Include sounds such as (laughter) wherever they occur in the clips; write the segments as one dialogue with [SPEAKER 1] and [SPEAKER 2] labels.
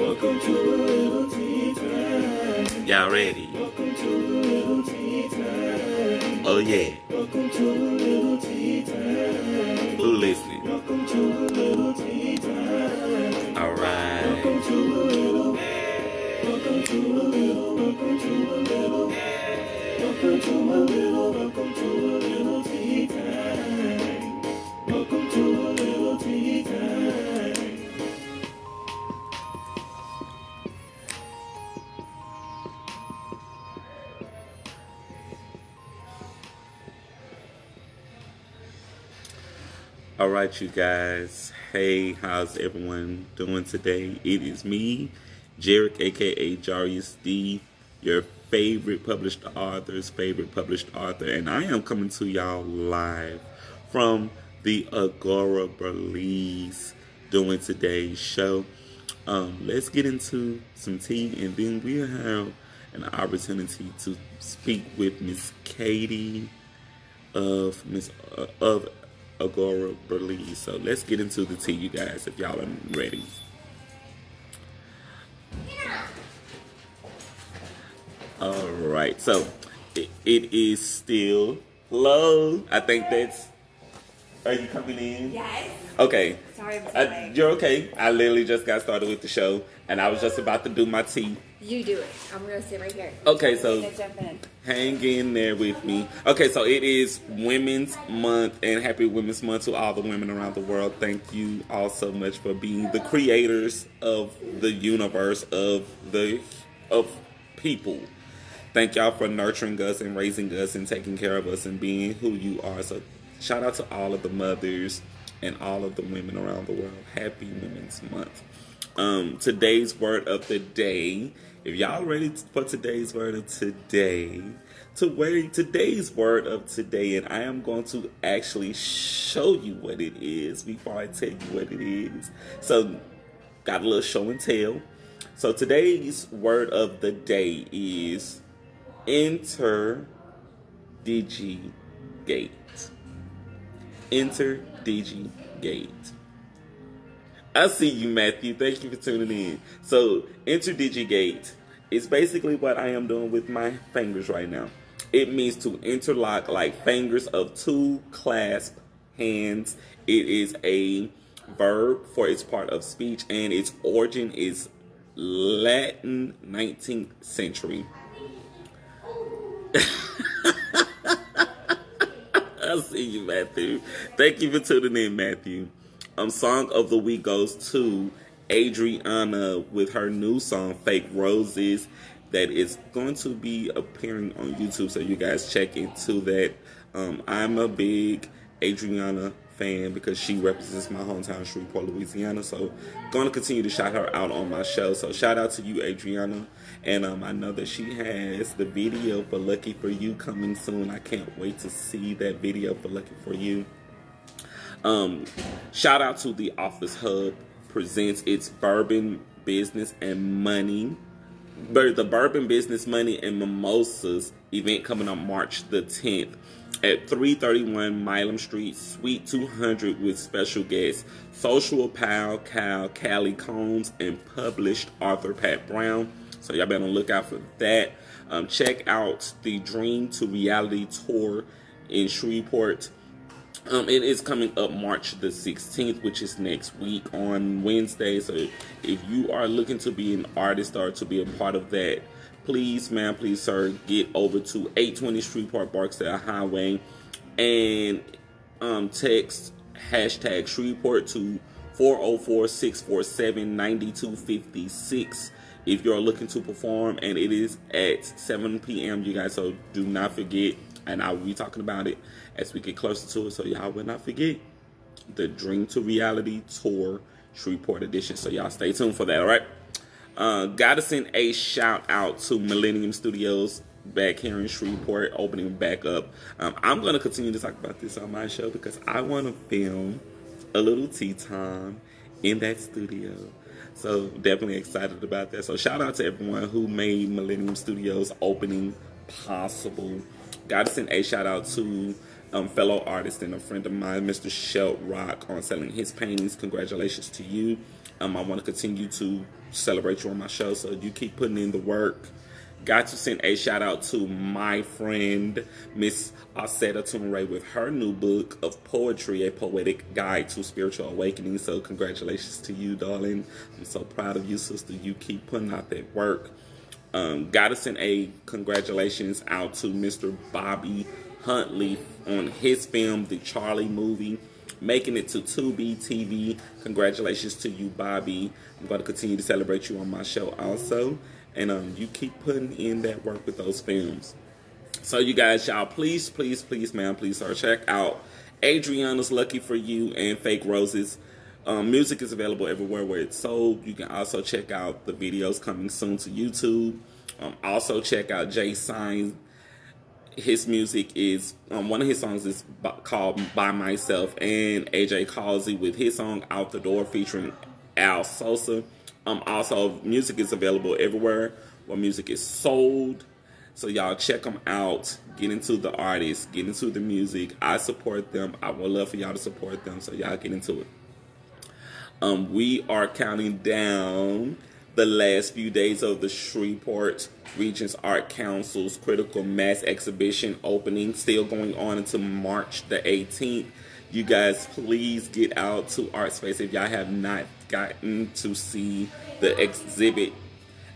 [SPEAKER 1] Welcome to little tea time.
[SPEAKER 2] Y'all ready?
[SPEAKER 1] Welcome to little tea time.
[SPEAKER 2] Oh yeah.
[SPEAKER 1] Welcome to little tea time.
[SPEAKER 2] Who listening?
[SPEAKER 1] Welcome to little tea time.
[SPEAKER 2] All right.
[SPEAKER 1] Welcome to little. Welcome to little. Welcome to little. Welcome to little. Welcome to little tea time.
[SPEAKER 2] Right, you guys. Hey, how's everyone doing today? It is me, Jarek, aka Jarius D, your favorite published author's favorite published author, and I am coming to y'all live from the Agora Borealis doing today's show. Um, let's get into some tea, and then we'll have an opportunity to speak with Miss Katy of Miss uh, of Agora Borealis. So let's get into the tea, you guys, if y'all are ready. All right, so it, it is still low. I think that's. Are you coming in?
[SPEAKER 3] Yes.
[SPEAKER 2] Okay.
[SPEAKER 3] Sorry, so
[SPEAKER 2] Uh, you're okay. I literally just got started with the show, and I was just about to do my tea.
[SPEAKER 3] You do it. I'm gonna sit right here.
[SPEAKER 2] Okay, so-
[SPEAKER 3] in.
[SPEAKER 2] Hang in there with me. Okay, so it is Women's Month, and happy Women's Month to all the women around the world. Thank you all so much for being the creators of the universe of the of people. Thank y'all for nurturing us and raising us and taking care of us and being who you are. So, shout out to all of the mothers and all of the women around the world. Happy Women's Month. Um, today's word of the day. If y'all ready for today's word of today, to where today's word of today, and I am going to actually show you what it is before I tell you what it is. So, got a little show and tell. So today's word of the day is enter DG I see you, Matthew. Thank you for tuning in. So, interdigitate is basically what I am doing with my fingers right now. It means to interlock like fingers of two clasp hands. It is a verb for its part of speech, and its origin is Latin 19th century. (laughs) I see you, Matthew. Thank you for tuning in, Matthew. Um, song of the week goes to Adriana with her new song "Fake Roses" that is going to be appearing on YouTube. So you guys check into that. Um, I'm a big Adriana fan because she represents my hometown, Shreveport, Louisiana. So going to continue to shout her out on my show. So shout out to you, Adriana. And um, I know that she has the video for Lucky for You coming soon. I can't wait to see that video for Lucky for You. Um, shout out to the Office Hub presents its Bourbon Business and Money, bur- the Bourbon Business Money and Mimosas event coming on March the 10th at 331 Milam Street, Suite 200 with special guests Social Pal, Cal, Callie Combs, and published Arthur Pat Brown. So y'all better look out for that. Um, check out the Dream to Reality tour in Shreveport. Um, it is coming up March the 16th, which is next week on Wednesday. So if you are looking to be an artist or to be a part of that, please, ma'am, please, sir, get over to 820 Street Park, Barksdale Highway and um, text hashtag Shreveport to 404 647 9256 if you're looking to perform. And it is at 7 p.m., you guys. So do not forget. And I will be talking about it as we get closer to it. So y'all will not forget the Dream to Reality Tour Shreveport edition. So y'all stay tuned for that, all right? Uh, gotta send a shout out to Millennium Studios back here in Shreveport, opening back up. Um, I'm gonna continue to talk about this on my show because I want to film a little tea time in that studio. So definitely excited about that. So shout out to everyone who made Millennium Studios opening possible. Gotta send a shout out to um, fellow artist and a friend of mine, Mr. Shelt Rock, on selling his paintings. Congratulations to you. Um, I want to continue to celebrate you on my show, so you keep putting in the work. Got to send a shout out to my friend Miss Osetta Tunray with her new book of poetry, A Poetic Guide to Spiritual Awakening. So congratulations to you, darling. I'm so proud of you, sister. You keep putting out that work. Um, gotta send a congratulations out to Mr. Bobby Huntley on his film, The Charlie Movie, making it to Tubi TV. Congratulations to you, Bobby. I'm going to continue to celebrate you on my show also. And um, you keep putting in that work with those films. So, you guys, y'all, please, please, please, man, please, sir, check out Adriana's Lucky for You and Fake Roses. Um, music is available everywhere where it's sold. You can also check out the videos coming soon to YouTube. Um, also, check out Jay Signs his music is um, one of his songs is called "By Myself," and AJ Causey with his song "Out the Door" featuring Al Sosa. Um, also, music is available everywhere where music is sold. So y'all check them out. Get into the artists. Get into the music. I support them. I would love for y'all to support them. So y'all get into it. Um, we are counting down the last few days of the Shreveport Regions Art Council's Critical Mass Exhibition opening, still going on until March the 18th. You guys, please get out to Art Space if y'all have not gotten to see the exhibit.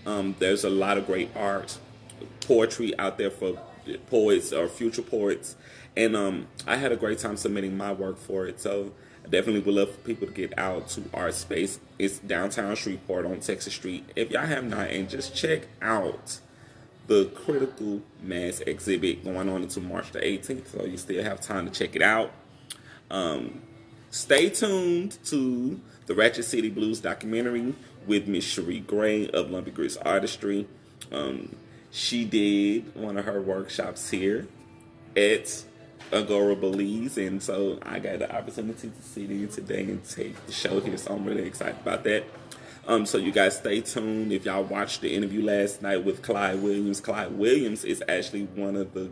[SPEAKER 2] Um, there's a lot of great art, poetry out there for poets or future poets, and um, I had a great time submitting my work for it. So I definitely would love for people to get out to Art Space. It's downtown Shreveport on Texas Street. If y'all have not, and just check out the critical mass exhibit going on until March the 18th, so you still have time to check it out. Um, stay tuned to the Ratchet City Blues documentary with Miss Cherie Gray of Lumpy Grits Artistry. Um, she did one of her workshops here at Agora Borealis, and so I got the opportunity to sit in today and take the show here. So I'm really excited about that. Um, so you guys stay tuned. If y'all watched the interview last night with Clyde Williams, Clyde Williams is actually one of the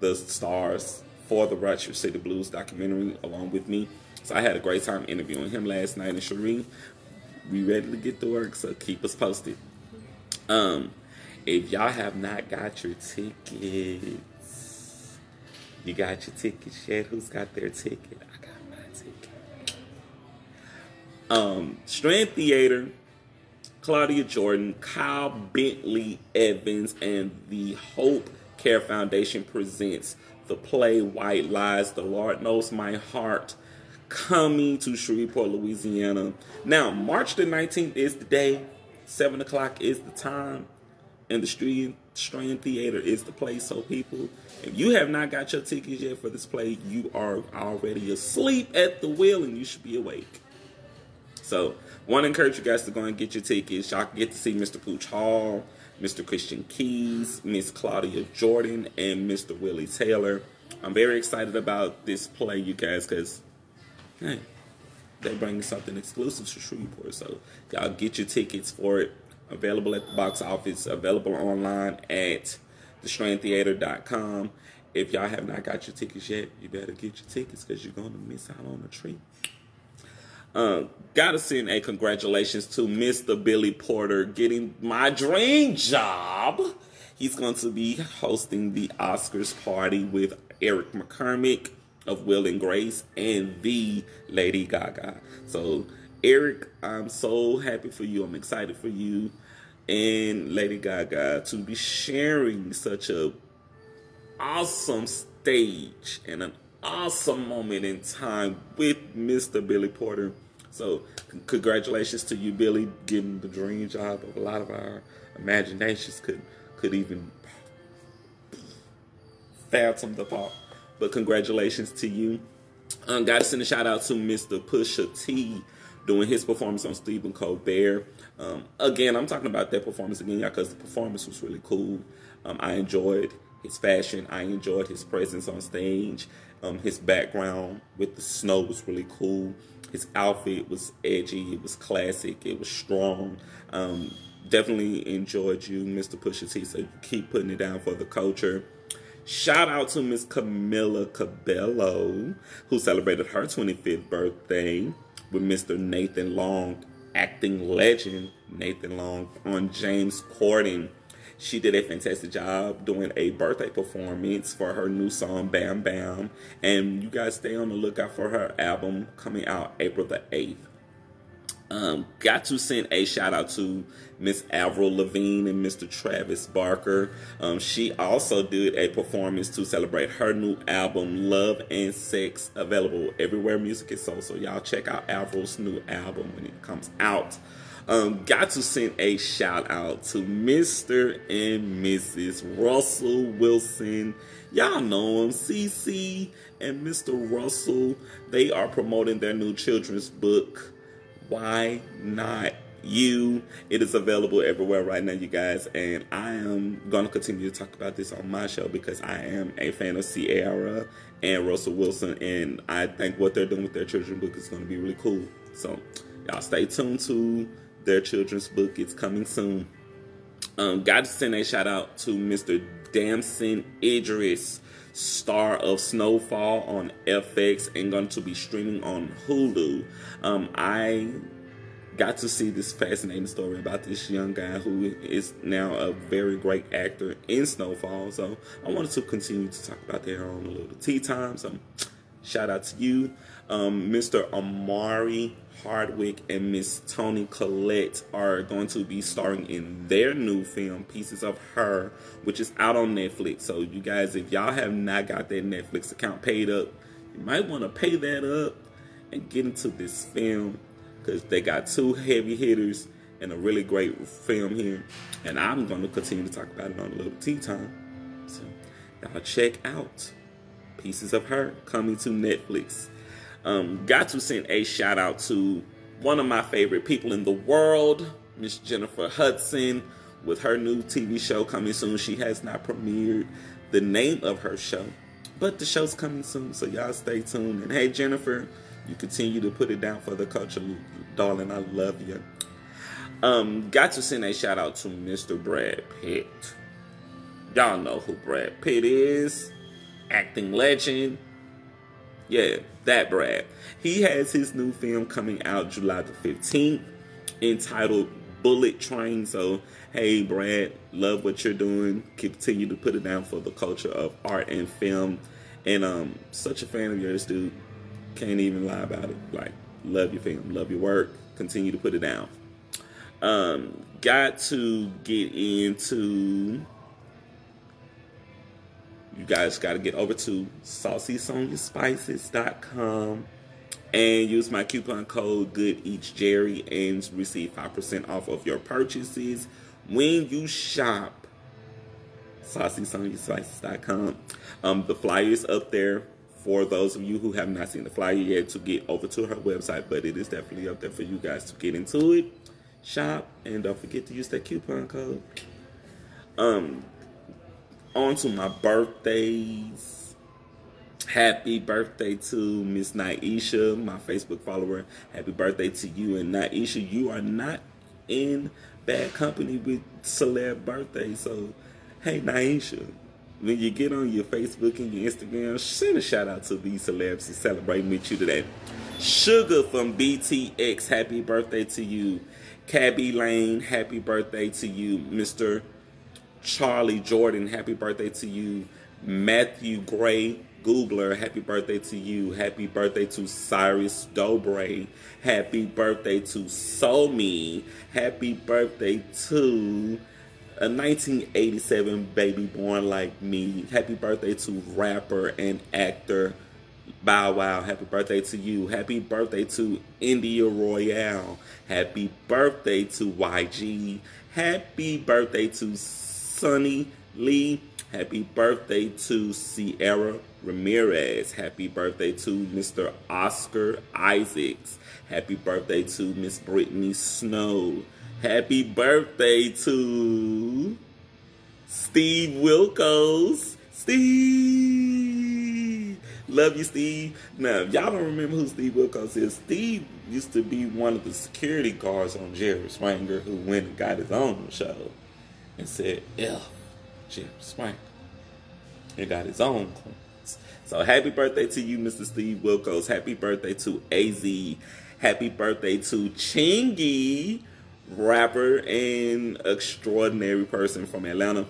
[SPEAKER 2] the stars for the Ratchet City Blues documentary along with me. So I had a great time interviewing him last night. And Cherie, we ready to get to work, so keep us posted. Um, if y'all have not got your tickets, you got your tickets yet? Who's got their ticket? I got my ticket. Um, Strand Theater, Claudia Jordan, Kyle Bentley Evans, and the Hope Care Foundation presents the play White Lies, The Lord Knows My Heart, coming to Shreveport, Louisiana. Now, March the 19th is the day, 7 o'clock is the time, and the Strand, Strand Theater is the place. So, people, if you have not got your tickets yet for this play, you are already asleep at the wheel and you should be awake. So, want to encourage you guys to go and get your tickets. Y'all can get to see Mr. Pooch Hall, Mr. Christian Keys, Miss Claudia Jordan, and Mr. Willie Taylor. I'm very excited about this play, you guys, because hey, they're bringing something exclusive to Shreveport. So, y'all get your tickets for it. Available at the box office, available online at thestrandtheater.com. If y'all have not got your tickets yet, you better get your tickets because you're going to miss out on a treat. Uh, gotta send a congratulations to Mr. Billy Porter getting my dream job. He's going to be hosting the Oscars party with Eric McCormack of Will and Grace and the Lady Gaga. So, Eric, I'm so happy for you. I'm excited for you and Lady Gaga to be sharing such a awesome stage and an awesome moment in time with Mr. Billy Porter. So, congratulations to you, Billy, getting the dream job of a lot of our imaginations could could even fathom the thought. But congratulations to you. Um, Got to send a shout out to Mr. Pusha T doing his performance on Stephen Colbert. Um, again, I'm talking about that performance again, y'all, because the performance was really cool. Um, I enjoyed his fashion. I enjoyed his presence on stage. Um, his background with the snow was really cool. His outfit was edgy. It was classic. It was strong. Um, definitely enjoyed you, Mr. Pusha T. So keep putting it down for the culture. Shout out to Miss Camila Cabello, who celebrated her 25th birthday with Mr. Nathan Lane, acting legend Nathan Lane, on James Corden. She did a fantastic job doing a birthday performance for her new song Bam Bam. And you guys stay on the lookout for her album coming out April the 8th. Um, got to send a shout out to Miss Avril Lavigne and Mr. Travis Barker. Um, she also did a performance to celebrate her new album, Love and Sex, available everywhere music is sold. So y'all check out Avril's new album when it comes out. Um, got to send a shout out to Mr. and Mrs. Russell Wilson. Y'all know him, CC and Mr. Russell. They are promoting their new children's book. Why not you? It is available everywhere right now, you guys, and I am gonna continue to talk about this on my show because I am a fan of Ciara and Russell Wilson, and I think what they're doing with their children's book is gonna be really cool. So, y'all stay tuned to their children's book. It's coming soon. Um, got to send a shout out to Mr. Damson Idris, star of Snowfall on FX and going to be streaming on Hulu. Um, I got to see this fascinating story about this young guy who is now a very great actor in Snowfall. So I wanted to continue to talk about that on a little tea time. So shout out to you. Um, Mr. Omari Hardwick and Miss Toni Collette are going to be starring in their new film, Pieces of Her, which is out on Netflix. So, you guys, if y'all have not got that Netflix account paid up, you might want to pay that up and get into this film because they got two heavy hitters and a really great film here. And I'm going to continue to talk about it on a little tea time. So, y'all check out Pieces of Her coming to Netflix. Um, got to send a shout out to one of my favorite people in the world, Miss Jennifer Hudson, with her new TV show coming soon. She has not premiered the name of her show, but the show's coming soon, so y'all stay tuned. And hey, Jennifer, you continue to put it down for the culture, darling. I love you. Um, got to send a shout out to Mr. Brad Pitt. Y'all know who Brad Pitt is, acting legend. Yeah, that Brad. He has his new film coming out July the 15th entitled Bullet Train. So, hey, Brad, love what you're doing. Continue to put it down for the culture of art and film. And um, such a fan of yours, dude. Can't even lie about it. Like, love your film, love your work. Continue to put it down. Um, got to get into you guys got to get over to sausysoniaspices.com and use my coupon code good eats jerry and receive 5% off of your purchases when you shop sausysoniaspices.com um, the flyer is up there for those of you who have not seen the flyer yet to get over to her website but it is definitely up there for you guys to get into it shop and don't forget to use that coupon code. Um on to my birthdays. Happy birthday to Miss Naisha, my Facebook follower. Happy birthday to you and Naisha. You are not in bad company with celeb birthdays. So, hey Naisha, when you get on your Facebook and your Instagram, send a shout out to these celebs who celebrating with you today. Sugar from BTS, happy birthday to you. Cabby Lane, happy birthday to you. Mr. Charlie Jordan, happy birthday to you. Matthew Gray, Gubler, happy birthday to you. Happy birthday to Cyrus Dobre. Happy birthday to Somi. Happy birthday to a 1987 baby born like me. Happy birthday to rapper and actor Bow Wow. Happy birthday to you. Happy birthday to India Royale. Happy birthday to YG. Happy birthday to Sunny Lee. Happy birthday to Sierra Ramirez. Happy birthday to Mr. Oscar Isaacs. Happy birthday to Miss Brittany Snow. Happy birthday to Steve Wilkos. Steve! Love you, Steve. Now, if y'all don't remember who Steve Wilkos is, Steve used to be one of the security guards on Jerry Springer who went and got his own show and said, F Jim Swank. He got his own. So happy birthday to you, Mr. Steve Wilkos. Happy birthday to AZ. Happy birthday to Chingy, rapper and extraordinary person from Atlanta.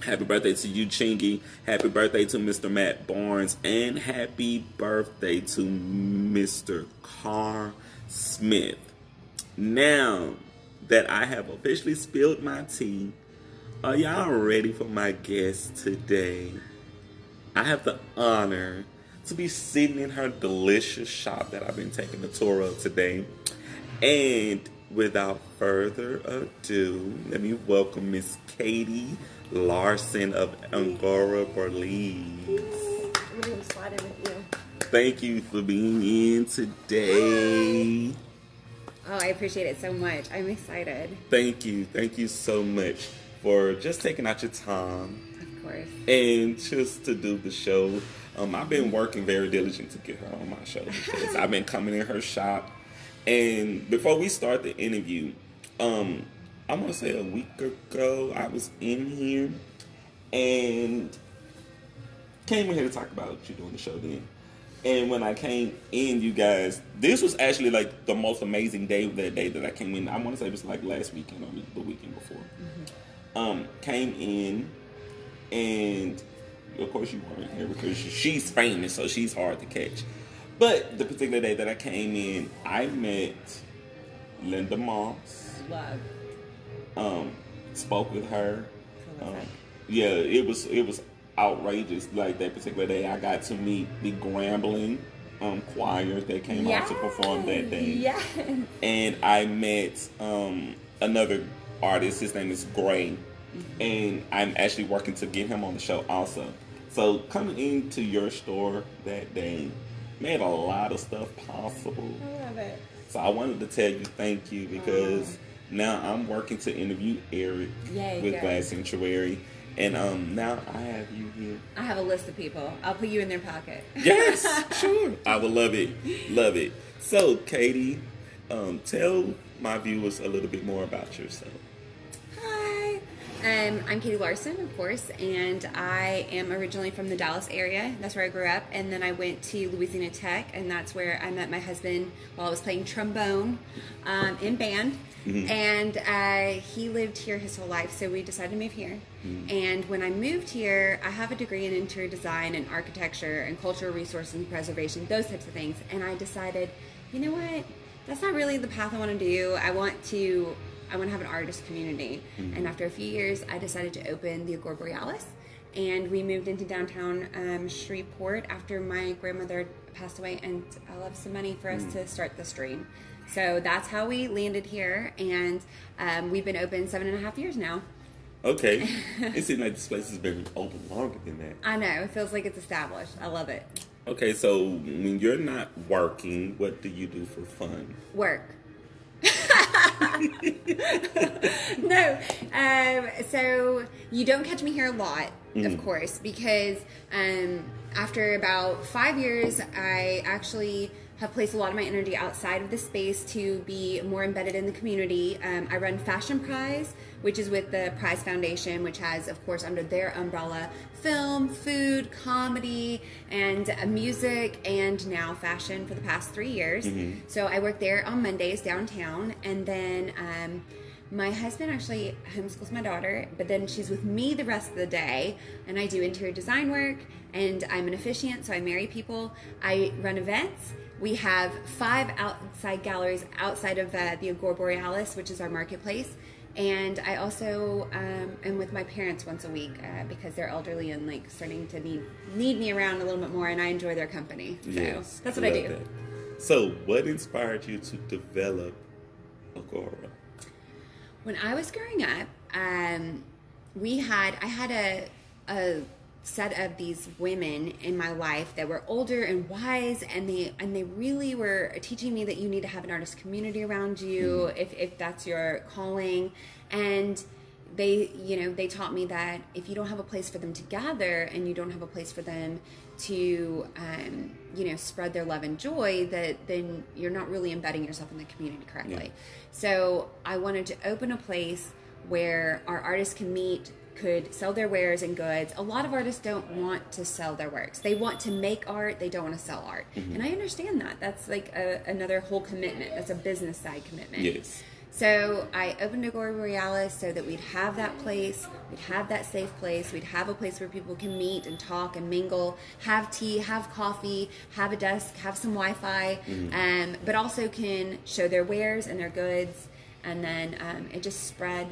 [SPEAKER 2] Happy birthday to you, Chingy. Happy birthday to Mr. Matt Barnes. And happy birthday to Mr. Kerr Smith. Now that I have officially spilled my tea, are y'all ready for my guest today? I have the honor to be sitting in her delicious shop that I've been taking a tour of today. And without further ado, let me welcome Miss Katy Larson of Agora Borealis.
[SPEAKER 3] I'm gonna slide in with you.
[SPEAKER 2] Thank you for being in today.
[SPEAKER 3] Oh, I appreciate it so much. I'm excited.
[SPEAKER 2] Thank you. Thank you so much for just taking out your time
[SPEAKER 3] Of course.
[SPEAKER 2] and just to do the show. Um, I've been working very diligent to get her on my show because I've been coming in her shop. And before we start the interview, um, I want to say a week ago I was in here and came in here to talk about you doing the show then. And when I came in, you guys, this was actually like the most amazing day of that day that I came in. I want to say it was like last weekend or the weekend before. Um, came in, and of course you weren't here because she's famous, so she's hard to catch. But the particular day that I came in, I met Linda Moss.
[SPEAKER 3] Love.
[SPEAKER 2] Um, spoke with her. Um, yeah, it was it was outrageous. Like that particular day, I got to meet the Grambling um, choir that came out to perform that day,
[SPEAKER 3] Yes.
[SPEAKER 2] and I met um, another artist. His name is Gray, and I'm actually working to get him on the show also. So coming into your store that day made a lot of stuff possible.
[SPEAKER 3] I love it.
[SPEAKER 2] So I wanted to tell you thank you because now I'm working to interview Eric
[SPEAKER 3] Yay,
[SPEAKER 2] with. Glass Sanctuary, and um now I have you here.
[SPEAKER 3] I have a list of people. I'll put you in their pocket.
[SPEAKER 2] Yes, (laughs) sure. I would love it, love it. So Katy, um, tell my viewers a little bit more about yourself.
[SPEAKER 3] Um, I'm Katy Larson, of course, and I am originally from the Dallas area. That's where I grew up. And then I went to Louisiana Tech, and that's where I met my husband while I was playing trombone um, in band. And uh, he lived here his whole life, so we decided to move here. And when I moved here, I have a degree in interior design and architecture and cultural resources and preservation, those types of things. And I decided, you know what? That's not really the path I want to do. I want to I want to have an artist community. And after a few years, I decided to open the Agora Borealis. And we moved into downtown um, Shreveport after my grandmother passed away and I left some money for us to start this dream. So that's how we landed here. And um, we've been open seven and a half years now.
[SPEAKER 2] Okay, (laughs) it seems like this place has been open longer than that.
[SPEAKER 3] I know, it feels like it's established. I love it.
[SPEAKER 2] Okay, so when you're not working, what do you do for fun?
[SPEAKER 3] work. (laughs) no, um, so you don't catch me here a lot, of course, because um, after about five years, I actually have placed a lot of my energy outside of the space to be more embedded in the community. Um, I run Fashion Prize, which is with the Prize Foundation, which has, of course, under their umbrella, film, food, comedy, and uh, music, and now fashion for the past three years. So I work there on Mondays downtown, and then um, my husband actually homeschools my daughter, but then she's with me the rest of the day, and I do interior design work, and I'm an officiant, so I marry people. I run events. We have five outside galleries outside of uh, the Agora Borealis, which is our marketplace. And I also um, am with my parents once a week uh, because they're elderly and like starting to need need me around a little bit more, and I enjoy their company. So
[SPEAKER 2] Yes,
[SPEAKER 3] that's what I do.
[SPEAKER 2] that. So, what inspired you to develop Agora?
[SPEAKER 3] When I was growing up, um, we had I had a a set of these women in my life that were older and wise and they and they really were teaching me that you need to have an artist community around you if, if that's your calling. And they you know they taught me that if you don't have a place for them to gather and you don't have a place for them to um, you know spread their love and joy that then you're not really embedding yourself in the community correctly.
[SPEAKER 2] Yeah.
[SPEAKER 3] so i wanted to open a place where our artists can meet could sell their wares and goods. A lot of artists don't want to sell their works. They want to make art, they don't want to sell art.
[SPEAKER 2] Mm-hmm.
[SPEAKER 3] And I understand that. That's like a, another whole commitment. That's a business side commitment.
[SPEAKER 2] Yes.
[SPEAKER 3] So I opened Agora Borealis so that we'd have that place, we'd have that safe place, we'd have a place where people can meet and talk and mingle, have tea, have coffee, have a desk, have some Wi-Fi, um, but also can show their wares and their goods, and then um, it just spread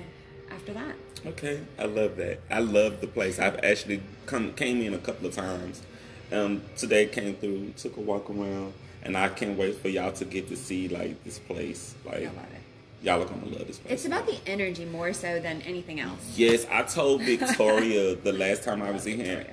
[SPEAKER 3] after that.
[SPEAKER 2] Okay, I love that. I love the place. I've actually come came in a couple of times. Um, today came through, took a walk around, and I can't wait for y'all to get to see like this place. Like
[SPEAKER 3] I love it.
[SPEAKER 2] y'all are gonna love this place.
[SPEAKER 3] It's about the energy more so than anything else.
[SPEAKER 2] Yes, I told (laughs) Victoria the last time I was in here.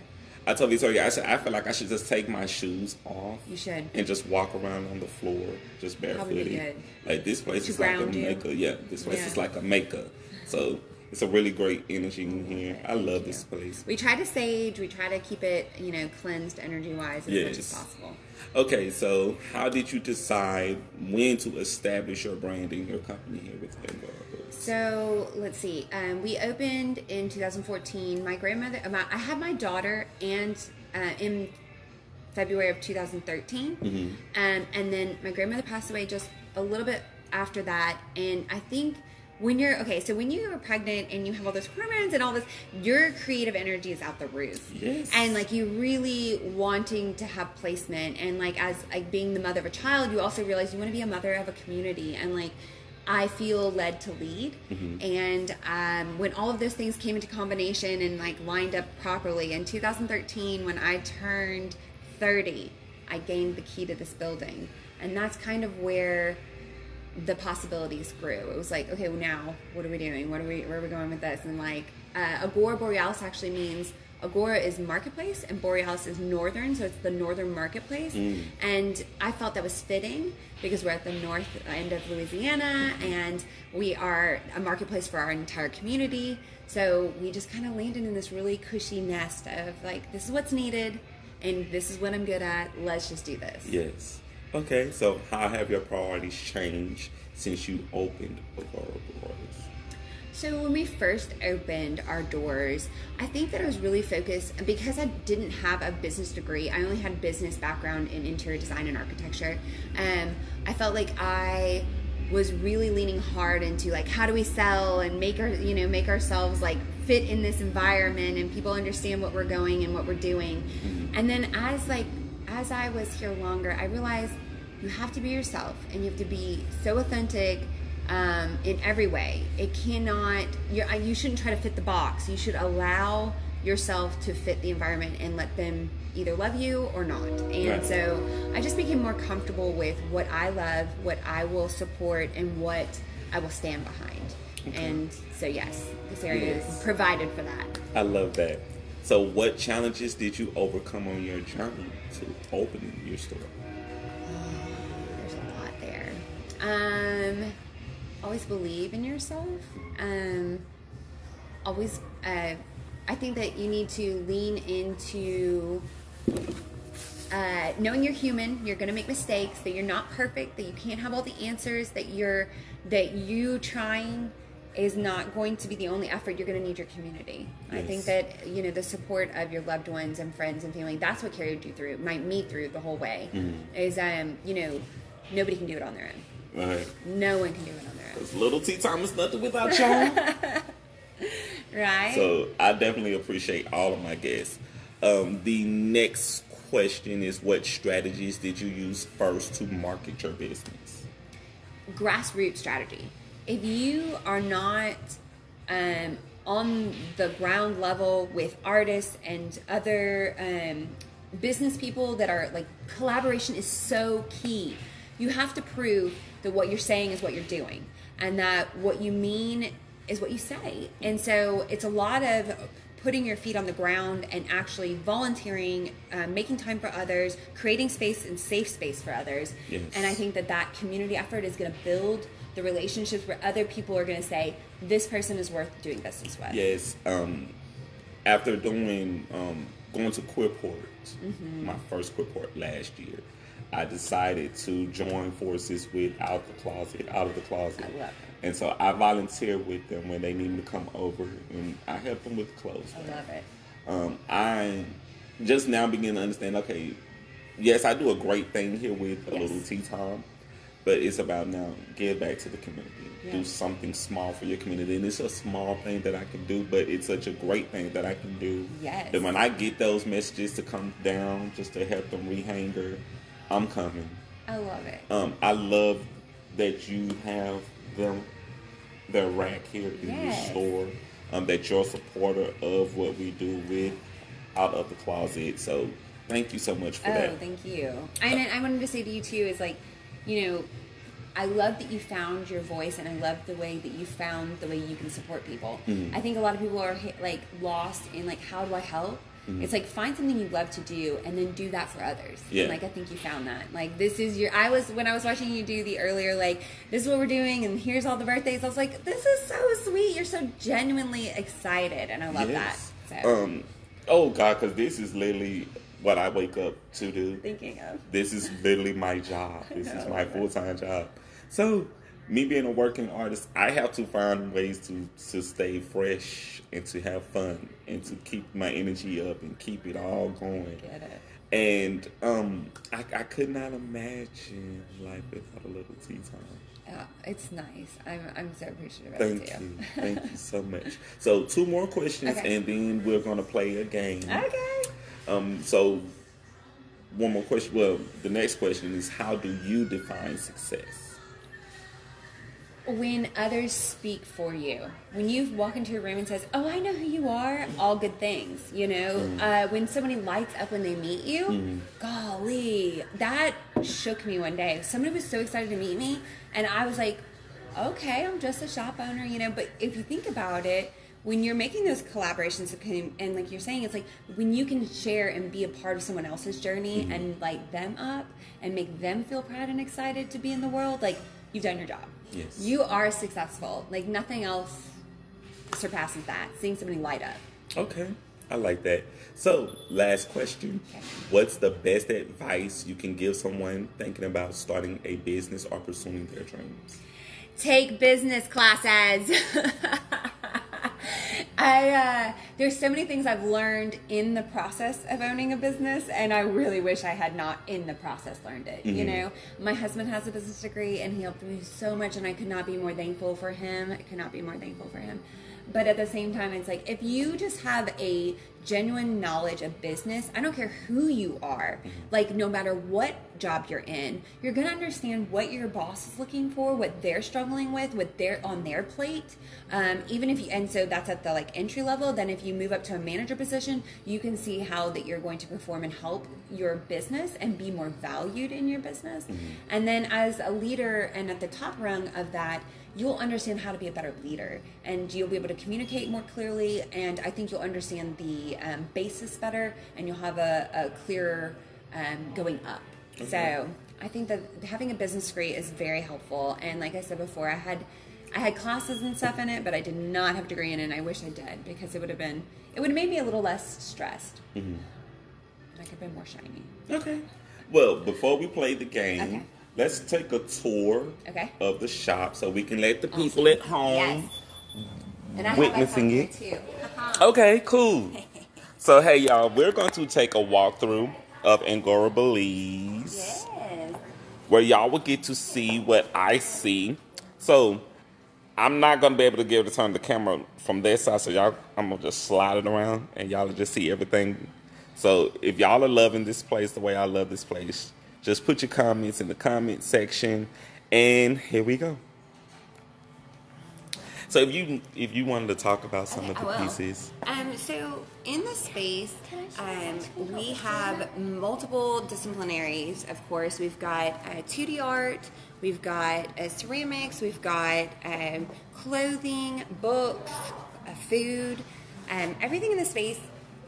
[SPEAKER 2] I told Victoria I should. I feel like I should just take my shoes off
[SPEAKER 3] You should.
[SPEAKER 2] and just walk around on the floor, just barefooted. Like this place
[SPEAKER 3] To
[SPEAKER 2] is like a
[SPEAKER 3] you.
[SPEAKER 2] maker. Yeah, this place
[SPEAKER 3] Yeah.
[SPEAKER 2] is like a maker. So it's a really great energy in here. I love this place.
[SPEAKER 3] We try to sage, we try to keep it, you know, cleansed energy wise as much as possible.
[SPEAKER 2] Okay, so how did you decide when to establish your brand in your company here with Vanguard Books?
[SPEAKER 3] So let's see. Um, we opened in 2014. My grandmother, uh, my, I had my daughter, and uh, in February of 2013, um, and then my grandmother passed away just a little bit after that. And I think when you're okay, so when you are pregnant and you have all those hormones and all this, your creative energy is out the roof.
[SPEAKER 2] Yes.
[SPEAKER 3] And like you really wanting to have placement, and like as like being the mother of a child, you also realize you want to be a mother of a community, and like. I feel led to lead. And um, when all of those things came into combination and like lined up properly in 2013, when I turned 30, I gained the key to this building. And that's kind of where the possibilities grew. It was like, okay, well now what are we doing? What are we? Where are we going with this? And like, uh, Agora Borealis actually means Agora is marketplace and Borealis is northern, so it's the northern marketplace. And I felt that was fitting because we're at the north end of Louisiana and we are a marketplace for our entire community. So we just kind of landed in this really cushy nest of like, this is what's needed and this is what I'm good at. Let's just do this.
[SPEAKER 2] Yes. Okay, so how have your priorities changed since you opened Aurora Borealis?
[SPEAKER 3] So when we first opened our doors, I think that I was really focused because I didn't have a business degree. I only had business background in interior design and architecture. Um, I felt like I was really leaning hard into like how do we sell and make our you know make ourselves like fit in this environment and people understand what we're going and what we're doing. And then as like as I was here longer, I realized you have to be yourself and you have to be so authentic um, in every way. It cannot. You're, you shouldn't try to fit the box. You should allow yourself to fit the environment and let them either love you or not. And
[SPEAKER 2] Right.
[SPEAKER 3] so I just became more comfortable with what I love, what I will support, and what I will stand behind. And so yes, this area
[SPEAKER 2] Yes.
[SPEAKER 3] is provided for that.
[SPEAKER 2] I love that. So, what challenges did you overcome on your journey to opening your store? (sighs)
[SPEAKER 3] There's a lot there. Um, always believe in yourself. Um, always, uh, I think that you need to lean into uh, knowing you're human. You're going to make mistakes. That you're not perfect. That you can't have all the answers. That you're that you trying is not going to be the only effort. You're going to need your community. I think that you know the support of your loved ones and friends and family. That's what carried you through, my me through the whole way. Is um you know nobody can do it on their own.
[SPEAKER 2] Right.
[SPEAKER 3] No one can do it on their own.
[SPEAKER 2] Because little T Thomas nothing without y'all. (laughs)
[SPEAKER 3] right.
[SPEAKER 2] so, I definitely appreciate all of my guests. Um, the next question is what strategies did you use first to market your business?
[SPEAKER 3] grassroots strategy. If you are not um, on the ground level with artists and other um, business people that are like collaboration is so key. You have to prove that what you're saying is what you're doing and that what you mean is what you say. And so it's a lot of putting your feet on the ground and actually volunteering, uh, making time for others, creating space and safe space for others.
[SPEAKER 2] Yes.
[SPEAKER 3] And I think that that community effort is going to build the relationships where other people are going to say, this person is worth doing business with.
[SPEAKER 2] Yes. Um, after doing um, going to Queerport,
[SPEAKER 3] Mm-hmm.
[SPEAKER 2] my first Queerport last year, I decided to join forces with Out the Closet, Out of the Closet.
[SPEAKER 3] I love it.
[SPEAKER 2] And so I volunteer with them when they need me to come over, and I help them with clothes.
[SPEAKER 3] I love it.
[SPEAKER 2] Um, I just now begin to understand. Okay, yes, I do a great thing here with a
[SPEAKER 3] Yes.
[SPEAKER 2] little tea time, but it's about now give back to the community.
[SPEAKER 3] Yeah.
[SPEAKER 2] Do something small for your community, and it's a small thing that I can do, but it's such a great thing that I can do.
[SPEAKER 3] Yes.
[SPEAKER 2] And when I get those messages to come down just to help them rehanger, I'm coming.
[SPEAKER 3] I love it.
[SPEAKER 2] Um, I love that you have them their rack here in
[SPEAKER 3] Yes.
[SPEAKER 2] your store. Um, that you're a supporter of what we do with out of the closet. So thank you so much for
[SPEAKER 3] Oh,
[SPEAKER 2] that.
[SPEAKER 3] thank you. And I wanted to say to you too is like, you know, I love that you found your voice, and I love the way that you found the way you can support people.
[SPEAKER 2] Mm-hmm.
[SPEAKER 3] I think a lot of people are hit- like lost in like, how do I help?
[SPEAKER 2] Mm-hmm.
[SPEAKER 3] It's like find something you love to do, and then do that for others.
[SPEAKER 2] Yeah.
[SPEAKER 3] And like I think you found that. Like this is your. I was when I was watching you do the earlier like this is what we're doing, and here's all the birthdays. I was like, this is so sweet. You're so genuinely excited, and I love
[SPEAKER 2] Yes.
[SPEAKER 3] that. So
[SPEAKER 2] Um, oh God, because this is literally what I wake up to do.
[SPEAKER 3] thinking of.
[SPEAKER 2] This is literally my job. (laughs) This is
[SPEAKER 3] know.
[SPEAKER 2] my full time job. So, me being a working artist, I have to find ways to to stay fresh and to have fun and to keep my energy up and keep it all going.
[SPEAKER 3] Get it.
[SPEAKER 2] And um, I, I could not imagine life without a little tea time.
[SPEAKER 3] Yeah, it's nice. I'm I'm so appreciative of
[SPEAKER 2] Thank
[SPEAKER 3] it
[SPEAKER 2] you, (laughs) thank you so much. So, two more questions,
[SPEAKER 3] Okay.
[SPEAKER 2] and then we're gonna play a game.
[SPEAKER 3] Okay.
[SPEAKER 2] Um, so one more question. Well, the next question is how do you define success?
[SPEAKER 3] When others speak for you, when you walk into a room and says, "Oh, I know who you are," all good things. You know, uh, when somebody lights up when they meet you, golly, that shook me one day. Somebody was so excited to meet me, and I was like, "Okay, I'm just a shop owner," you know. But if you think about it, when you're making those collaborations and- like you're saying it's like when you can share and be a part of someone else's journey mm-hmm. and light them up and make them feel proud and excited to be in the world like you've done your job
[SPEAKER 2] Yes.
[SPEAKER 3] you are successful like nothing else surpasses that seeing somebody light up
[SPEAKER 2] Okay, I like that. So, last question.
[SPEAKER 3] Okay.
[SPEAKER 2] What's the best advice you can give someone thinking about starting a business or pursuing their dreams?
[SPEAKER 3] take business classes. (laughs) I uh, there's so many things I've learned in the process of owning a business, and I really wish I had not in the process learned it. You know, my husband has a business degree, and he helped me so much, and I could not be more thankful for him. I could not be more thankful for him. But at the same time, it's like if you just have a genuine knowledge of business, I don't care who you are, like no matter what job you're in, you're gonna understand what your boss is looking for, what they're struggling with, what they're on their plate. Um, even if you, and so that's at the like entry level. Then if you move up to a manager position, you can see how that you're going to perform and help your business and be more valued in your business. And then as a leader and at the top rung of that, you'll understand how to be a better leader and you'll be able to communicate more clearly and i think you'll understand the um, basis better and you'll have a, a clearer um, going up. So i think that having a business degree is very helpful and like i said before i had i had classes and stuff in it but i did not have a degree in it and i wish i did because it would have been it would have made me a little less stressed. I could have been more shiny.
[SPEAKER 2] Okay. Well, before we play the game,
[SPEAKER 3] Okay.
[SPEAKER 2] Let's take a tour
[SPEAKER 3] Okay.
[SPEAKER 2] of the shop so we can let the people at home.
[SPEAKER 3] yes
[SPEAKER 2] Witnessing it.
[SPEAKER 3] too
[SPEAKER 2] Okay, cool. (laughs) So, hey, y'all, we're going to take a walkthrough of Agora Borealis.
[SPEAKER 3] yes
[SPEAKER 2] where y'all will get to see what I see. So I'm not gonna be able to give to turn the camera from this side, so y'all I'm gonna just slide it around and y'all will just see everything. So if y'all are loving this place the way I love this place, just put your comments in the comment section and here we go. So if you if you wanted to talk about some
[SPEAKER 3] Okay,
[SPEAKER 2] of the pieces.
[SPEAKER 3] Um, so in the space, um, we have multiple disciplinaries. Of course, we've got uh, 2D art, we've got uh, ceramics, we've got um, clothing, books, uh, food. Um, everything in the space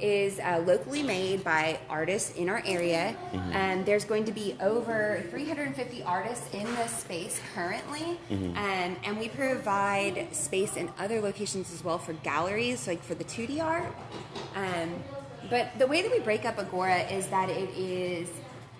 [SPEAKER 3] is uh, locally made by artists in our area. And there's going to be over 350 artists in this space currently. Um, and we provide space in other locations as well for galleries, like for the 2D art. Um, but the way that we break up Agora is that it is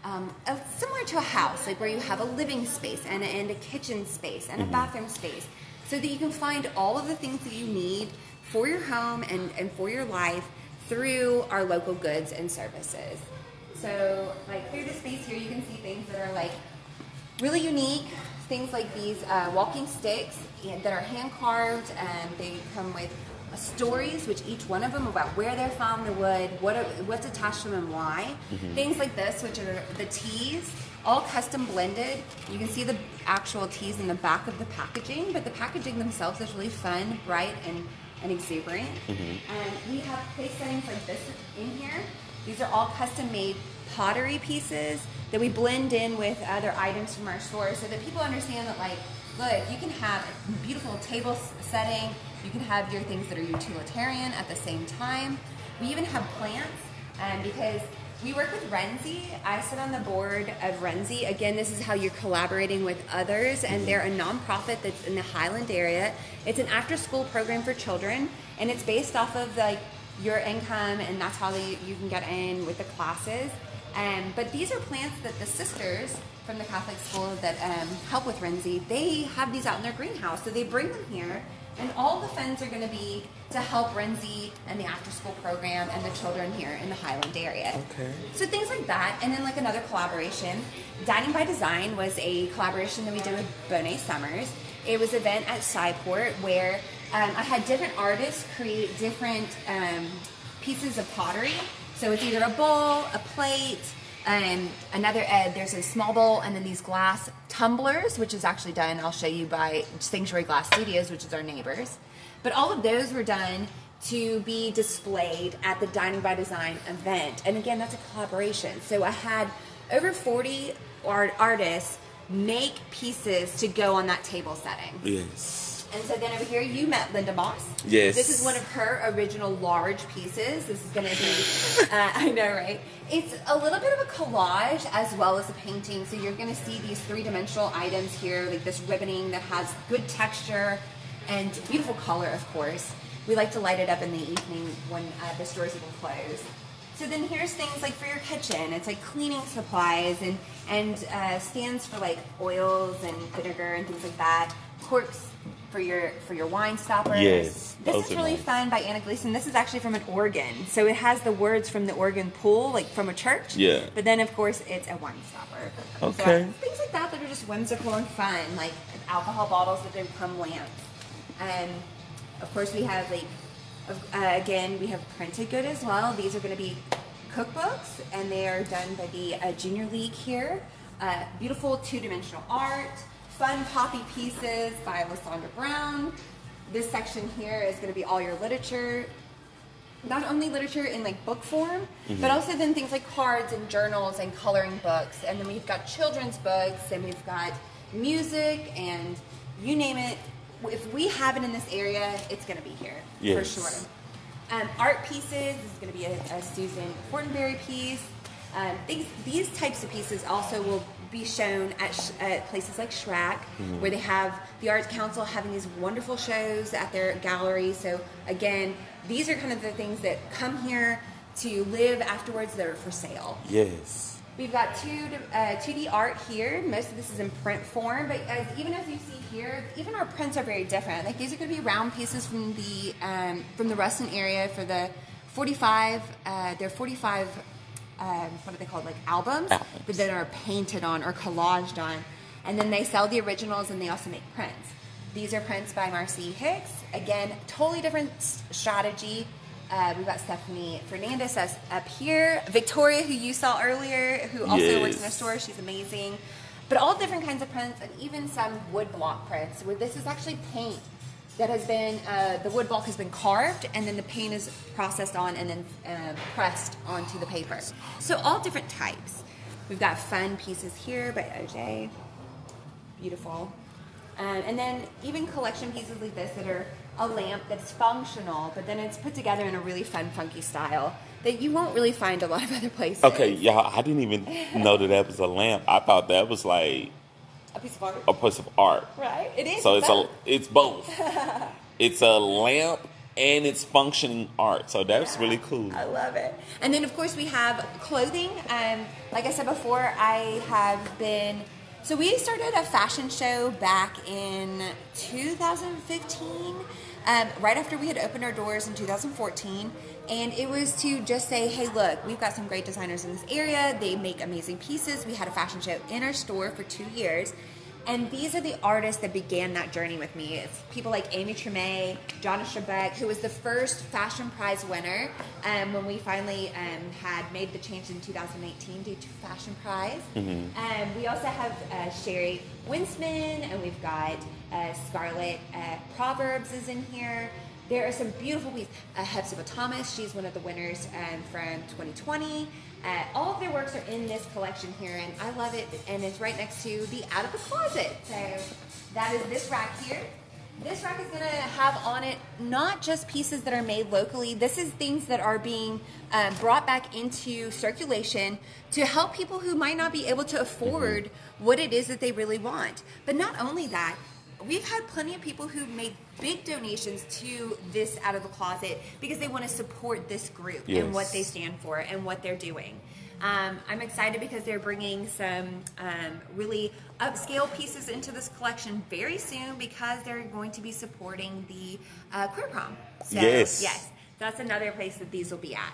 [SPEAKER 3] um, a, similar to a house, like where you have a living space and a, and a kitchen space and a bathroom space, so that you can find all of the things that you need for your home and, and for your life through our local goods and services. So, like through the space here, you can see things that are like really unique. Things like these uh, walking sticks that are hand carved, and they come with stories, which each one of them about where they're found, the wood, what are, what's attached to them, and why. Things like this, which are the teas, all custom blended. You can see the actual teas in the back of the packaging, but the packaging themselves is really fun, bright, and, and exuberant. And we have place settings like this in here. These are all custom made pottery pieces that we blend in with other items from our store so that people understand that like look you can have a beautiful table setting you can have your things that are utilitarian at the same time we even have plants um, because we work with Renzi. I sit on the board of Renzi. Again, this is how you're collaborating with others, and they're a nonprofit that's in the Highland area. It's an after-school program for children, and it's based off of like your income, and that's how they, you can get in with the classes. Um, but these are plants that the sisters from the Catholic school that um, help with Renzi, they have these out in their greenhouse. So they bring them here, and all the funds are going to be to help Renzi and the after school program and the children here in the Highland area.
[SPEAKER 2] Okay.
[SPEAKER 3] So things like that. And then, like another collaboration, Dining by Design was a collaboration that we did with Bonet Summers. It was an event at Skyport where um, I had different artists create different um, pieces of pottery. So it's either a bowl, a plate, um, another ed, there's a small bowl, and then these glass tumblers, which is actually done. I'll show you by Sanctuary Glass Studios, which is our neighbors. But all of those were done to be displayed at the Dining by Design event. And again, that's a collaboration. So I had over 40 art- artists make pieces to go on that table setting.
[SPEAKER 2] Yes.
[SPEAKER 3] And so then over here, you met Linda Moss.
[SPEAKER 2] Yes.
[SPEAKER 3] This is one of her original large pieces. This is going to be, uh, (laughs) I know, right? It's a little bit of a collage as well as a painting. So you're going to see these three dimensional items here, like this ribboning that has good texture and beautiful color, of course. We like to light it up in the evening when uh, the stores even close. So then here's things like for your kitchen. It's like cleaning supplies and and uh, stands for like oils and vinegar and things like that. Corks for your for your wine stoppers.
[SPEAKER 2] Yes,
[SPEAKER 3] This is really
[SPEAKER 2] nice.
[SPEAKER 3] fun by Anna Gleason. This is actually from an organ. So it has the words from the organ pool, like from a church.
[SPEAKER 2] Yeah.
[SPEAKER 3] But then of course it's a wine stopper. So
[SPEAKER 2] Okay.
[SPEAKER 3] things like that that are just whimsical and fun, like alcohol bottles that become lamps. And of course, we have like, uh, again, we have printed good as well. These are going to be cookbooks, and they are done by the uh, Junior League here. Uh, beautiful two-dimensional art, fun poppy pieces by Lysandra Brown. This section here is going to be all your literature, not only literature in like book form, but also then things like cards and journals and coloring books. And then we've got children's books and we've got music and you name it. If we have it in this area, it's going to be here
[SPEAKER 2] Yes.
[SPEAKER 3] for sure. Um, art pieces this is going to be a, a Susan Fortenberry piece. Um, these, these types of pieces also will be shown at, sh- at places like Shrek, where they have the Arts Council having these wonderful shows at their gallery. So again, these are kind of the things that come here to live afterwards that are for sale.
[SPEAKER 2] Yes.
[SPEAKER 3] We've got two uh, 2D art here. Most of this is in print form, but as, even as you see here, even our prints are very different. Like these are going to be round pieces from the um, from the Ruston area for the 45. Uh, they're 45. Um, what are they called? Like albums,
[SPEAKER 2] Albums.
[SPEAKER 3] but that are painted on or collaged on, and then they sell the originals and they also make prints. These are prints by Marcy Hicks. Again, totally different strategy. Uh, we've got Stephanie Fernandez that's up here. Victoria, who you saw earlier, who also works in a store. She's amazing. But all different kinds of prints and even some woodblock prints where this is actually paint that has been, uh, the wood block has been carved and then the paint is processed on and then uh, pressed onto the paper. So all different types. We've got fun pieces here by OJ. Beautiful. Um, and then even collection pieces like this that are a lamp that's functional, but then it's put together in a really fun, funky style that you won't really find a lot of other (laughs) places.
[SPEAKER 2] Okay, y'all, I didn't even know that that was a lamp. I thought that was like
[SPEAKER 3] A piece of art.
[SPEAKER 2] a piece of art.
[SPEAKER 3] Right? It is.
[SPEAKER 2] So it's a it's both. (laughs) it's a lamp and it's functioning art. So that's really cool.
[SPEAKER 3] I love it. And then, of course, we have clothing. Um, like I said before, I have been. So we started a fashion show back in 2015, um, right after we had opened our doors in 2014. And it was to just say, hey, look, we've got some great designers in this area. They make amazing pieces. We had a fashion show in our store for two years. And these are the artists that began that journey with me. It's people like Amy Treme, Jonna Shebeck, who was the first fashion prize winner um, when we finally um, had made the change in 2018 due to fashion prize. Um, we also have uh, Sherry Winsman, and we've got uh, Scarlett uh, Proverbs is in here. There are some beautiful pieces. Uh, Hepzibah Thomas, she's one of the winners um, from 2020. Uh, all of their works are in this collection here, and I love it. And it's right next to the Out of the Closet. So that is this rack here. This rack is going to have on it not just pieces that are made locally. This is things that are being um, brought back into circulation to help people who might not be able to afford what it is that they really want. But not only that, we've had plenty of people who made big donations to this out of the closet because they want to support this group and what they stand for and what they're doing. Um, I'm excited because they're bringing some um, really upscale pieces into this collection very soon because they're going to be supporting the uh, queer prom. So,
[SPEAKER 2] Yes.
[SPEAKER 3] yes, that's another place that these will be at.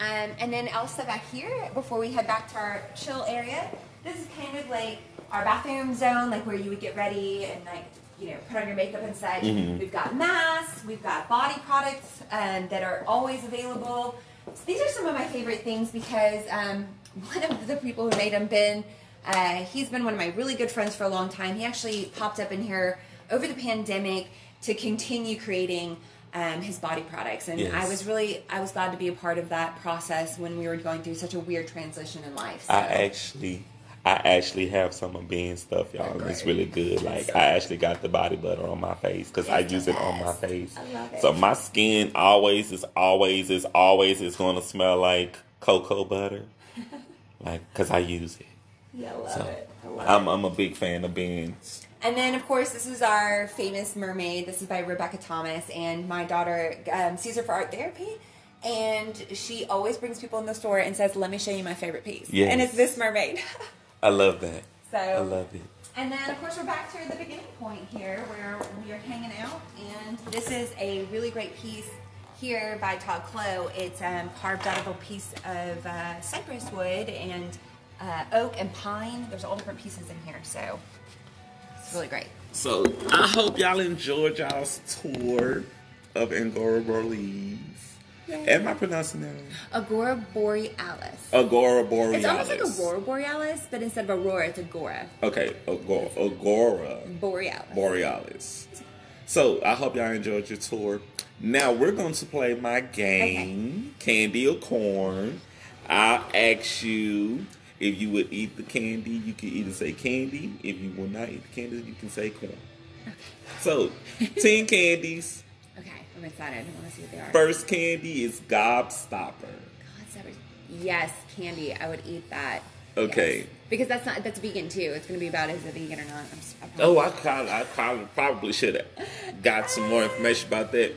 [SPEAKER 3] Um, and then Elsa back here, before we head back to our chill area, this is kind of like our bathroom zone, like where you would get ready and like you know put on your makeup and such. We've got masks, we've got body products um, that are always available. So these are some of my favorite things because um, (laughs) one of the people who made them, Ben, uh, he's been one of my really good friends for a long time. He actually popped up in here over the pandemic to continue creating um, his body products, and I was really I was glad to be a part of that process when we were going through such a weird transition in life. So.
[SPEAKER 2] I actually, I actually have some of Ben's stuff, y'all. and It's really good. Like I actually got the body butter on my face because I use it on my face.
[SPEAKER 3] I love it.
[SPEAKER 2] So my skin always is always is always is going to smell like cocoa butter, (laughs) like because I use it.
[SPEAKER 3] yeah, I love
[SPEAKER 2] So
[SPEAKER 3] it. I love
[SPEAKER 2] I'm
[SPEAKER 3] it.
[SPEAKER 2] I'm a big fan of Ben's.
[SPEAKER 3] And then, of course, this is our famous mermaid. This is by Rebecca Thomas, and my daughter um, sees her for art therapy. And she always brings people in the store and says, "Let me show you my favorite piece."
[SPEAKER 2] Yes.
[SPEAKER 3] And it's this mermaid. (laughs)
[SPEAKER 2] I love that.
[SPEAKER 3] so
[SPEAKER 2] I love it.
[SPEAKER 3] And then, of course, we're back to the beginning point here where we are hanging out. And this is a really great piece here by Todd Clow. It's um, carved out of a piece of uh, cypress wood and uh, oak and pine. There's all different pieces in here. So it's really great.
[SPEAKER 2] So I hope y'all enjoyed y'all's tour of Angora Am I pronouncing that right?
[SPEAKER 3] Agora Borealis.
[SPEAKER 2] Agora Borealis.
[SPEAKER 3] It's almost like Aurora Borealis, but instead of Aurora, it's Agora
[SPEAKER 2] Okay, Agora, Agora
[SPEAKER 3] Borealis.
[SPEAKER 2] Borealis. So I hope y'all enjoyed your tour. Now we're going to play my game, Candy or Corn. I'll ask you if you would eat the candy. You can either say candy. If you will not eat the candy, you can say corn. So, (laughs) ten candies.
[SPEAKER 3] I'm excited. I want to see what they are.
[SPEAKER 2] First candy is Gobstopper.
[SPEAKER 3] Sabbath. Yes, candy. I would eat that.
[SPEAKER 2] Okay.
[SPEAKER 3] Yes. Because that's not that's vegan too. It's going to be about is it vegan or not. I'm, I
[SPEAKER 2] Oh, I probably, I probably, probably should have got some more information about that.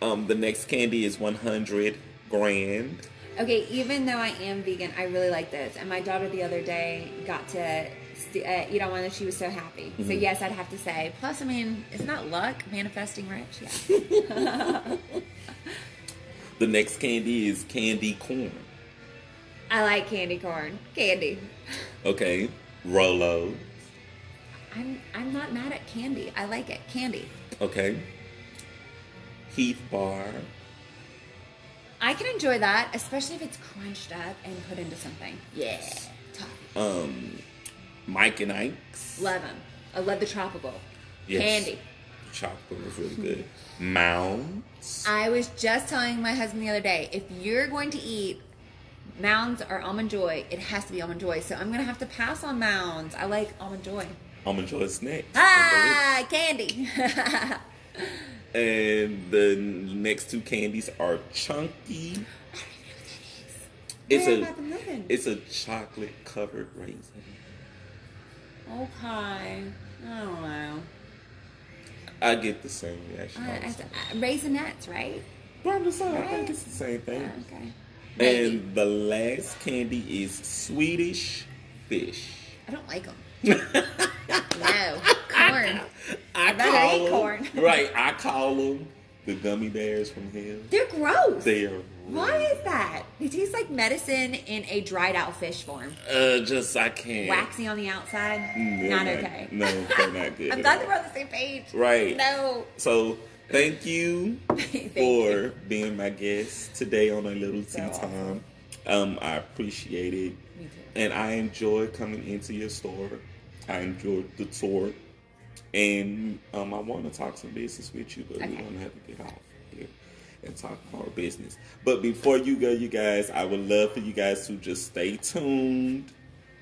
[SPEAKER 2] Um, the next candy is 100 grand.
[SPEAKER 3] Okay, even though I am vegan, I really like this. And my daughter the other day got to uh, eat on one, and she was so happy. So yes, I'd have to say. Plus, I mean, it's not luck manifesting rich. Yeah, (laughs) (laughs)
[SPEAKER 2] The next candy is candy corn.
[SPEAKER 3] I like candy corn. Candy.
[SPEAKER 2] Okay. Rolo.
[SPEAKER 3] I'm I'm not mad at candy. I like it. Candy.
[SPEAKER 2] Okay. Heath bar.
[SPEAKER 3] I can enjoy that, especially if it's crunched up and put into something. Yeah, tough.
[SPEAKER 2] Um, Mike and Ike's.
[SPEAKER 3] Love them. I love the tropical
[SPEAKER 2] Yes.
[SPEAKER 3] candy.
[SPEAKER 2] Chocolate was really good. Mounds.
[SPEAKER 3] I was just telling my husband the other day, if you're going to eat Mounds or Almond Joy, it has to be Almond Joy. So I'm gonna have to pass on Mounds. I like Almond Joy.
[SPEAKER 2] Almond Joy snacks.
[SPEAKER 3] Ah, candy. (laughs)
[SPEAKER 2] And the next two candies are chunky. It's a
[SPEAKER 3] have I been living?
[SPEAKER 2] it's a chocolate covered raisin.
[SPEAKER 3] Okay. I don't know.
[SPEAKER 2] I get the same reaction.
[SPEAKER 3] Uh,
[SPEAKER 2] all the
[SPEAKER 3] as- uh, Raisinets, right?
[SPEAKER 2] But I'm just saying, I think it's the same thing.
[SPEAKER 3] Oh, okay. Maybe.
[SPEAKER 2] And the last candy is Swedish fish.
[SPEAKER 3] I don't like (laughs) them. no, corn.
[SPEAKER 2] I call
[SPEAKER 3] eat
[SPEAKER 2] 'em-
[SPEAKER 3] corn.
[SPEAKER 2] right, I call them the gummy bears from hell.
[SPEAKER 3] They're gross.
[SPEAKER 2] They are.
[SPEAKER 3] Why is that? They taste like medicine in a dried out fish form.
[SPEAKER 2] Uh, just I can't.
[SPEAKER 3] Waxy on the outside.
[SPEAKER 2] They're
[SPEAKER 3] not okay.
[SPEAKER 2] No, they're not (laughs) good.
[SPEAKER 3] I'm glad that we're on the same page.
[SPEAKER 2] Right.
[SPEAKER 3] No.
[SPEAKER 2] So thank you (laughs)
[SPEAKER 3] Thank
[SPEAKER 2] for
[SPEAKER 3] you.
[SPEAKER 2] being my guest today on a little tea
[SPEAKER 3] So awesome.
[SPEAKER 2] time. Um, I appreciate it,
[SPEAKER 3] Me too.
[SPEAKER 2] and I enjoy coming into your store. I enjoyed the tour, and um, I want to talk some business with you, but we're gonna have to get off and talk more business. But before you go, you guys, I would love for you guys to just stay tuned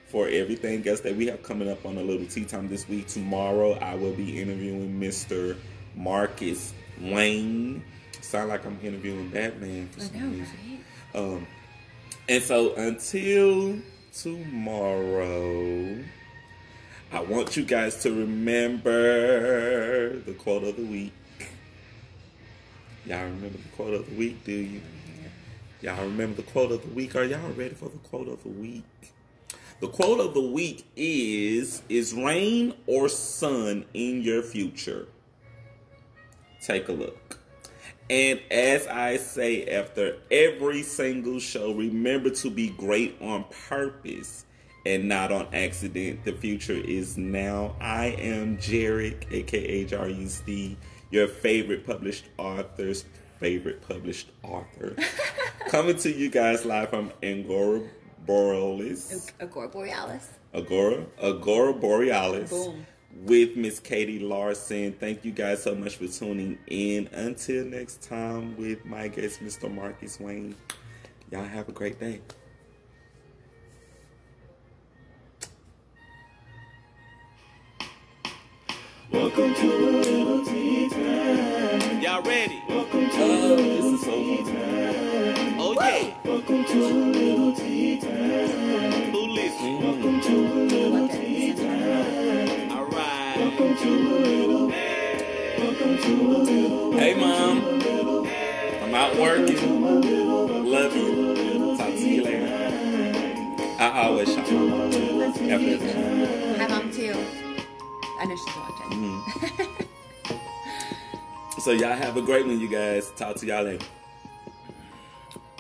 [SPEAKER 2] for everything else that we have coming up on a little tea time this week. Tomorrow, I will be interviewing Mr. Marcus Wayne. Sound like I'm interviewing Batman for
[SPEAKER 3] I
[SPEAKER 2] some
[SPEAKER 3] know,
[SPEAKER 2] reason.
[SPEAKER 3] right?
[SPEAKER 2] Um, and so until tomorrow, I want you guys to remember the quote of the week. Y'all remember the quote of the week, do you? Y'all remember the quote of the week? Are y'all ready for the quote of the week? The quote of the week is Is rain or sun in your future? Take a look. And as I say after every single show, remember to be great on purpose and not on accident. The future is now. I am Jarek, aka Jarius D, your favorite published author's favorite published author. (laughs) Coming to you guys live from Angora Borealis.
[SPEAKER 3] Agora Borealis.
[SPEAKER 2] Agora, Agora Borealis
[SPEAKER 3] Boom.
[SPEAKER 2] with Miss Katy Larson. Thank you guys so much for tuning in. Until next time with my guest, Mr. Marcus Wayne. Y'all have a great day.
[SPEAKER 1] Welcome to a little tea time.
[SPEAKER 4] Y'all ready?
[SPEAKER 1] Welcome to
[SPEAKER 2] Oh,
[SPEAKER 1] a
[SPEAKER 2] this is so fun.
[SPEAKER 4] Oh yeah.
[SPEAKER 1] Welcome to little tea time.
[SPEAKER 4] Who listen?
[SPEAKER 1] Welcome to little tea time.
[SPEAKER 4] All right.
[SPEAKER 1] Welcome to a little. Welcome to little.
[SPEAKER 2] Hey, Mom. I'm out working. Love you. Talk to you later. I always shop.
[SPEAKER 3] That's
[SPEAKER 2] After
[SPEAKER 3] cute. Hi, mom too. I know she's watching. Mm-hmm. (laughs)
[SPEAKER 2] So y'all have a great one, you guys. Talk to y'all later.